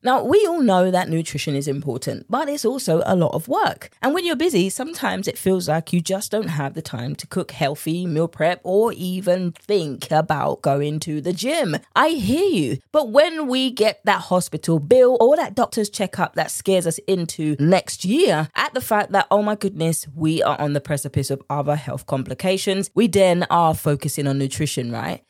Now, we all know that nutrition is important, but it's also a lot of work. And when you're busy, sometimes it feels like you just don't have the time to cook healthy, meal prep, or even think about going to the gym. I hear you. But when we get that hospital bill or that doctor's checkup that scares us into next year at the fact that, oh my goodness, we are on the precipice of other health complications, we then are focusing on nutrition, right?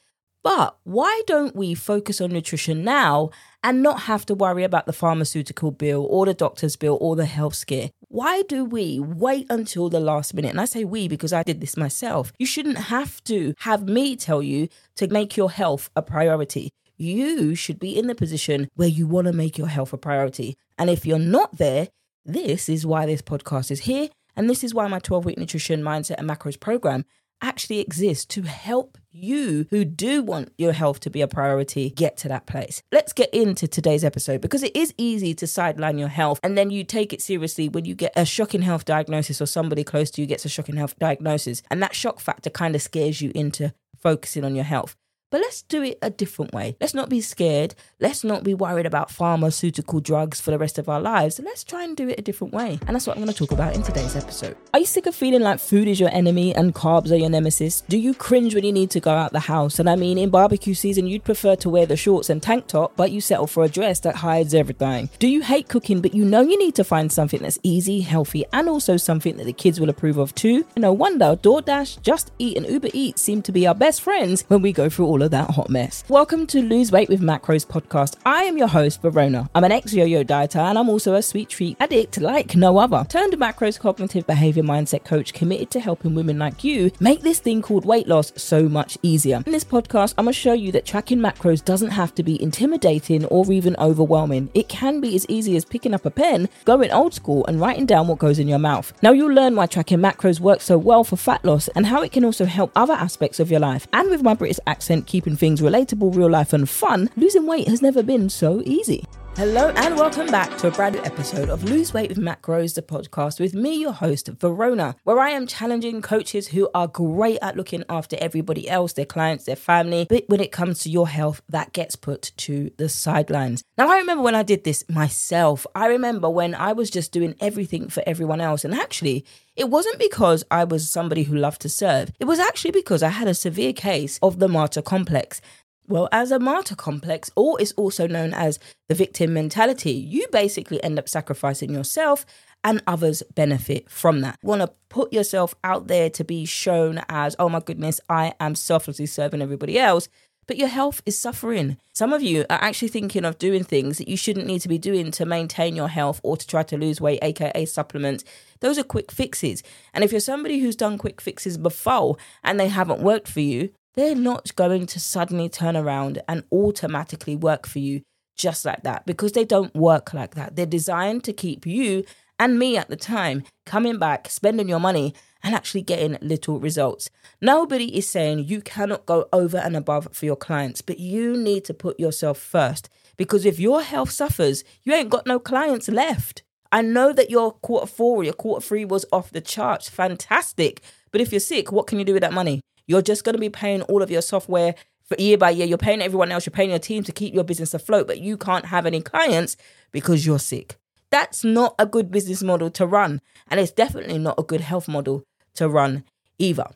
But why don't we focus on nutrition now and not have to worry about the pharmaceutical bill or the doctor's bill or the health scare? Why do we wait until the last minute? And I say we because I did this myself. You shouldn't have to have me tell you to make your health a priority. You should be in the position where you want to make your health a priority. And if you're not there, this is why this podcast is here. And this is why my 12 week nutrition mindset and macros program actually exists to help you who do want your health to be a priority get to that place. Let's get into today's episode because it is easy to sideline your health and then you take it seriously when you get a shocking health diagnosis or somebody close to you gets a shocking health diagnosis. And that shock factor kind of scares you into focusing on your health. But let's do it a different way. Let's not be scared. Let's not be worried about pharmaceutical drugs for the rest of our lives. Let's try and do it a different way. And that's what I'm going to talk about in today's episode. Are you sick of feeling like food is your enemy and carbs are your nemesis? Do you cringe when you need to go out the house? And I mean, in barbecue season, you'd prefer to wear the shorts and tank top, but you settle for a dress that hides everything. Do you hate cooking, but you know you need to find something that's easy, healthy, and also something that the kids will approve of too? No wonder DoorDash, Just Eat, and Uber Eats seem to be our best friends when we go through all all of that hot mess. Welcome to Lose Weight with Macros podcast. I am your host, Verona. I'm an ex yo yo dieter and I'm also a sweet treat addict like no other. Turned macros cognitive behavior mindset coach committed to helping women like you make this thing called weight loss so much easier. In this podcast, I'm going to show you that tracking macros doesn't have to be intimidating or even overwhelming. It can be as easy as picking up a pen, going old school, and writing down what goes in your mouth. Now, you'll learn why tracking macros works so well for fat loss and how it can also help other aspects of your life. And with my British accent, keeping things relatable, real life, and fun, losing weight has never been so easy. Hello and welcome back to a brand new episode of Lose Weight with Macros, the podcast with me, your host, Verona, where I am challenging coaches who are great at looking after everybody else, their clients, their family, but when it comes to your health, that gets put to the sidelines. Now, I remember when I did this myself. I remember when I was just doing everything for everyone else, and actually, it wasn't because I was somebody who loved to serve. It was actually because I had a severe case of the martyr complex. Well, as a martyr complex, or is also known as the victim mentality, you basically end up sacrificing yourself and others benefit from that. Want to put yourself out there to be shown as, oh my goodness, I am selflessly serving everybody else, but your health is suffering. Some of you are actually thinking of doing things that you shouldn't need to be doing to maintain your health or to try to lose weight, aka supplements. Those are quick fixes. And if you're somebody who's done quick fixes before and they haven't worked for you, they're not going to suddenly turn around and automatically work for you just like that because they don't work like that. They're designed to keep you and me at the time coming back, spending your money, and actually getting little results. Nobody is saying you cannot go over and above for your clients, but you need to put yourself first because if your health suffers, you ain't got no clients left. I know that your quarter four your quarter three was off the charts, fantastic. But if you're sick, what can you do with that money? You're just going to be paying all of your software for year by year. You're paying everyone else. You're paying your team to keep your business afloat, but you can't have any clients because you're sick. That's not a good business model to run. And it's definitely not a good health model to run either.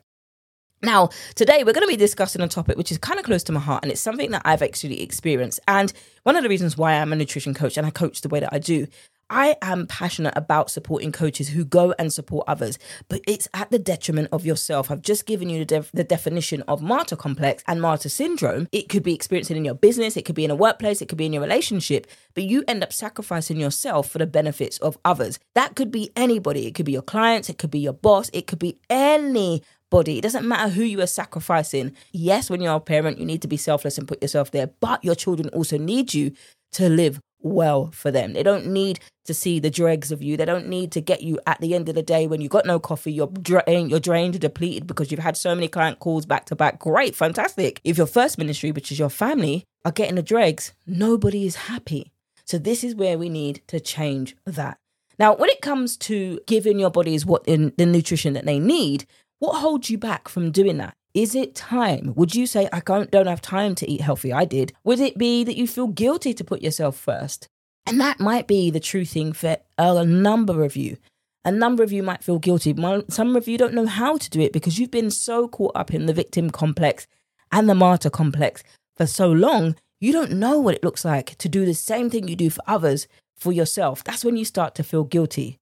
Now, today we're going to be discussing a topic which is kind of close to my heart, and it's something that I've actually experienced. And one of the reasons why I'm a nutrition coach and I coach the way that I do I am passionate about supporting coaches who go and support others, but it's at the detriment of yourself. I've just given you the, def- the, definition of martyr complex and martyr syndrome. It could be experiencing in your business, it could be in a workplace, it could be in your relationship, but you end up sacrificing yourself for the benefits of others. That could be anybody. It could be your clients, it could be your boss, it could be any body. It doesn't matter who you are sacrificing. Yes, when you're a parent, you need to be selfless and put yourself there, but your children also need you to live well for them. They don't need to see the dregs of you. They don't need to get you at the end of the day when you got no coffee, you're drained, eh, you're drained, depleted because you've had so many client calls back to back. Great, fantastic. If your first ministry, which is your family, are getting the dregs, nobody is happy. So this is where we need to change that. Now, when it comes to giving your bodies what in the nutrition that they need, what holds you back from doing that? Is it time? Would you say, I don't, don't have time to eat healthy? I did. Would it be that you feel guilty to put yourself first? And that might be the true thing for a number of you. A number of you might feel guilty. Some of you don't know how to do it because you've been so caught up in the victim complex and the martyr complex for so long, you don't know what it looks like to do the same thing you do for others for yourself. That's when you start to feel guilty.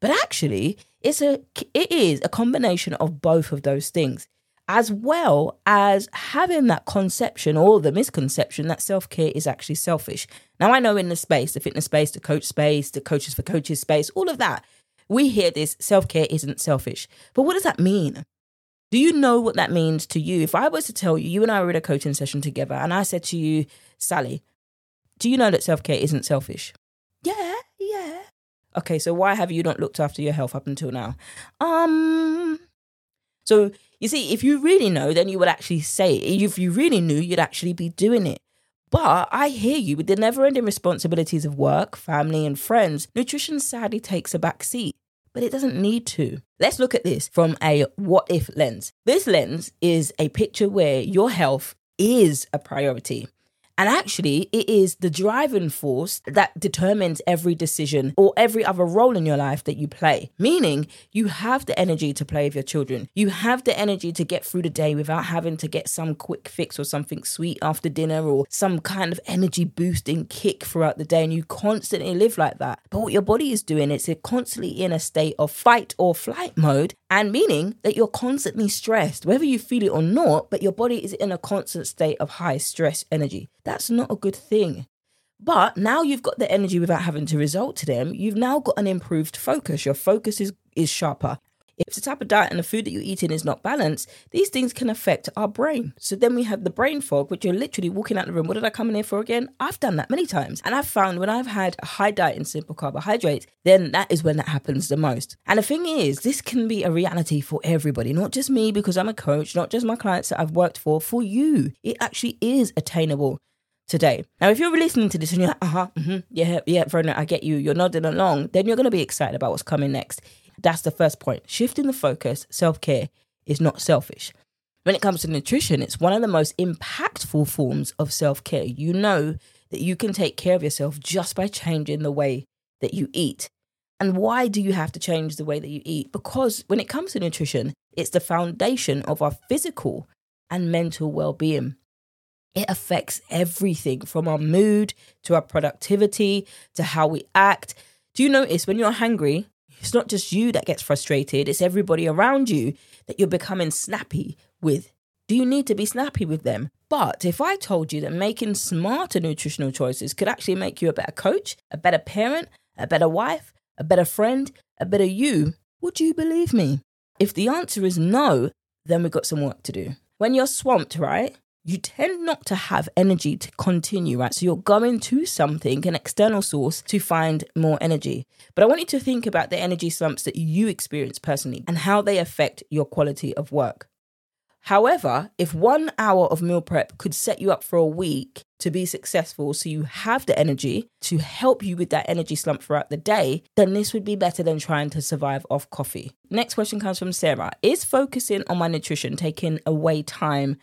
But actually, it's a it is a combination of both of those things as well as having that conception or the misconception that self care is actually selfish. Now, I know in the space, the fitness space, the coach space, the coaches for coaches space, all of that, we hear this self care isn't selfish. But what does that mean? Do you know what that means to you? If I was to tell you, you and I were in a coaching session together, and I said to you, Sally, do you know that self care isn't selfish? Yeah, yeah. Okay, so why have you not looked after your health up until now? Um, so you see, if you really know, then you would actually say it. If you really knew, you'd actually be doing it. But I hear you with the never ending responsibilities of work, family, and friends. Nutrition sadly takes a back seat, but it doesn't need to. Let's look at this from a what if lens. This lens is a picture where your health is a priority. And actually, it is the driving force that determines every decision or every other role in your life that you play. Meaning, you have the energy to play with your children. You have the energy to get through the day without having to get some quick fix or something sweet after dinner or some kind of energy boosting kick throughout the day. And you constantly live like that. But what your body is doing it's constantly in a state of fight or flight mode and meaning that you're constantly stressed, whether you feel it or not, but your body is in a constant state of high stress energy. That's not a good thing. But now you've got the energy without having to resort to them. You've now got an improved focus. Your focus is, is sharper. If the type of diet and the food that you're eating is not balanced, these things can affect our brain. So then we have the brain fog, which you're literally walking out the room. What did I come in here for again? I've done that many times. And I've found when I've had a high diet in simple carbohydrates, then that is when that happens the most. And the thing is, this can be a reality for everybody, not just me because I'm a coach, not just my clients that I've worked for, for you. It actually is attainable today. Now, if you're listening to this and you're like, uh huh, mm-hmm, yeah, yeah, Verna, I get you, you're nodding along, then you're going to be excited about what's coming next. That's the first point. Shifting the focus, self care is not selfish. When it comes to nutrition, it's one of the most impactful forms of self care. You know that you can take care of yourself just by changing the way that you eat. And why do you have to change the way that you eat? Because when it comes to nutrition, it's the foundation of our physical and mental well being. It affects everything from our mood to our productivity to how we act. Do you notice when you're hungry, it's not just you that gets frustrated, it's everybody around you that you're becoming snappy with. Do you need to be snappy with them? But if I told you that making smarter nutritional choices could actually make you a better coach, a better parent, a better wife, a better friend, a better you, would you believe me? If the answer is no, then we've got some work to do. When you're swamped, right? You tend not to have energy to continue, right? So you're going to something, an external source, to find more energy. But I want you to think about the energy slumps that you experience personally and how they affect your quality of work. However, if one hour of meal prep could set you up for a week to be successful, so you have the energy to help you with that energy slump throughout the day, then this would be better than trying to survive off coffee. Next question comes from Sarah Is focusing on my nutrition taking away time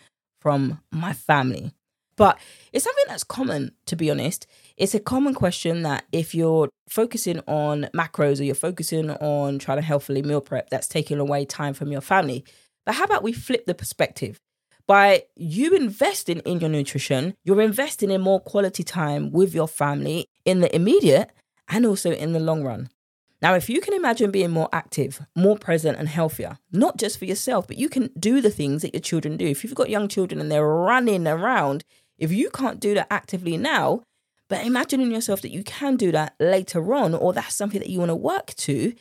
from my family. But it's something that's common, to be honest. It's a common question that if you're focusing on macros or you're focusing on trying to healthily meal prep, that's taking away time from your family. But how about we flip the perspective? By you investing in your nutrition, you're investing in more quality time with your family in the immediate and also in the long run. Now, if you can imagine being more active, more present, and healthier, not just for yourself, but you can do the things that your children do. If you've got young children and they're running around, if you can't do that actively now, but imagining yourself that you can do that later on, or that's something that you want to work to,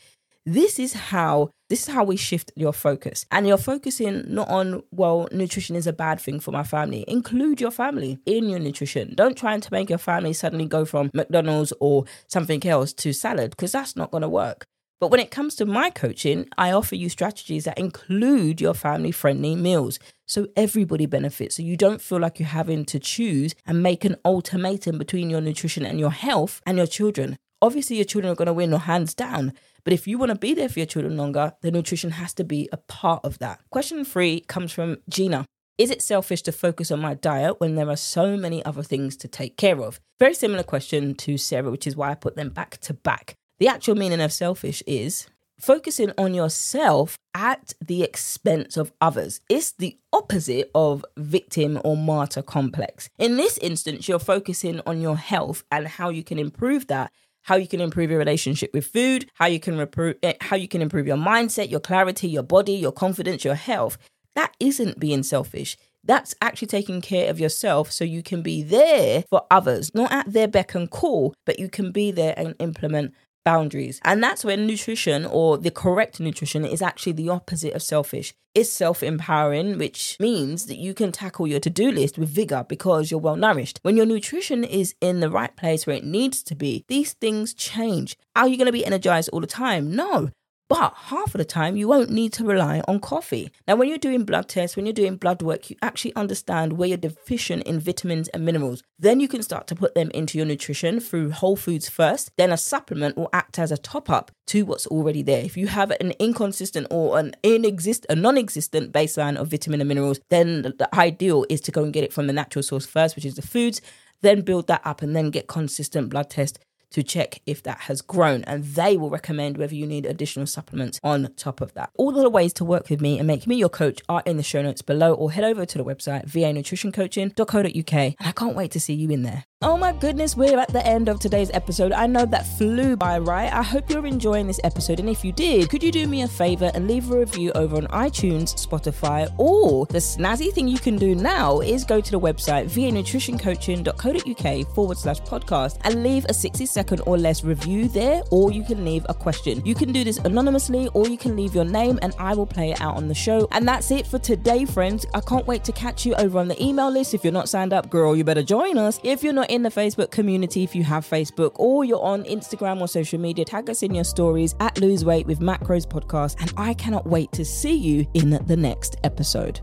this is how this is how we shift your focus and you're focusing not on well nutrition is a bad thing for my family include your family in your nutrition don't try to make your family suddenly go from mcdonald's or something else to salad because that's not going to work but when it comes to my coaching, I offer you strategies that include your family friendly meals. So everybody benefits. So you don't feel like you're having to choose and make an ultimatum between your nutrition and your health and your children. Obviously, your children are going to win, or hands down. But if you want to be there for your children longer, the nutrition has to be a part of that. Question three comes from Gina. Is it selfish to focus on my diet when there are so many other things to take care of? Very similar question to Sarah, which is why I put them back to back. The actual meaning of selfish is focusing on yourself at the expense of others. It's the opposite of victim or martyr complex. In this instance, you're focusing on your health and how you can improve that how you can improve your relationship with food, how you can improve eh, how you can improve your mindset, your clarity, your body, your confidence, your health. That isn't being selfish. That's actually taking care of yourself so you can be there for others, not at their beck and call, but you can be there and implement boundaries. And that's when nutrition or the correct nutrition is actually the opposite of selfish. It's self empowering, which means that you can tackle your to do list with vigor because you're well nourished. When your nutrition is in the right place where it needs to be, these things change. Are you going to be energized all the time? No. But half of the time, you won't need to rely on coffee. Now, when you're doing blood tests, when you're doing blood work, you actually understand where you're deficient in vitamins and minerals. Then you can start to put them into your nutrition through whole foods first. Then a supplement will act as a top up to what's already there. If you have an inconsistent or an inexist a non-existent baseline of vitamin and minerals, then the ideal is to go and get it from the natural source first, which is the foods. Then build that up and then get consistent blood test to check if that has grown and they will recommend whether you need additional supplements on top of that. All the ways to work with me and make me your coach are in the show notes below or head over to the website vanutritioncoaching.co.uk and I can't wait to see you in there. Oh my goodness, we're at the end of today's episode. I know that flew by, right? I hope you're enjoying this episode. And if you did, could you do me a favor and leave a review over on iTunes, Spotify, or the snazzy thing you can do now is go to the website vanutritioncoaching.co.uk forward slash podcast and leave a 60 second or less review there, or you can leave a question. You can do this anonymously, or you can leave your name and I will play it out on the show. And that's it for today, friends. I can't wait to catch you over on the email list. If you're not signed up, girl, you better join us. If you're not in the Facebook community, if you have Facebook, or you're on Instagram or social media, tag us in your stories at Lose Weight with Macros Podcast. And I cannot wait to see you in the next episode.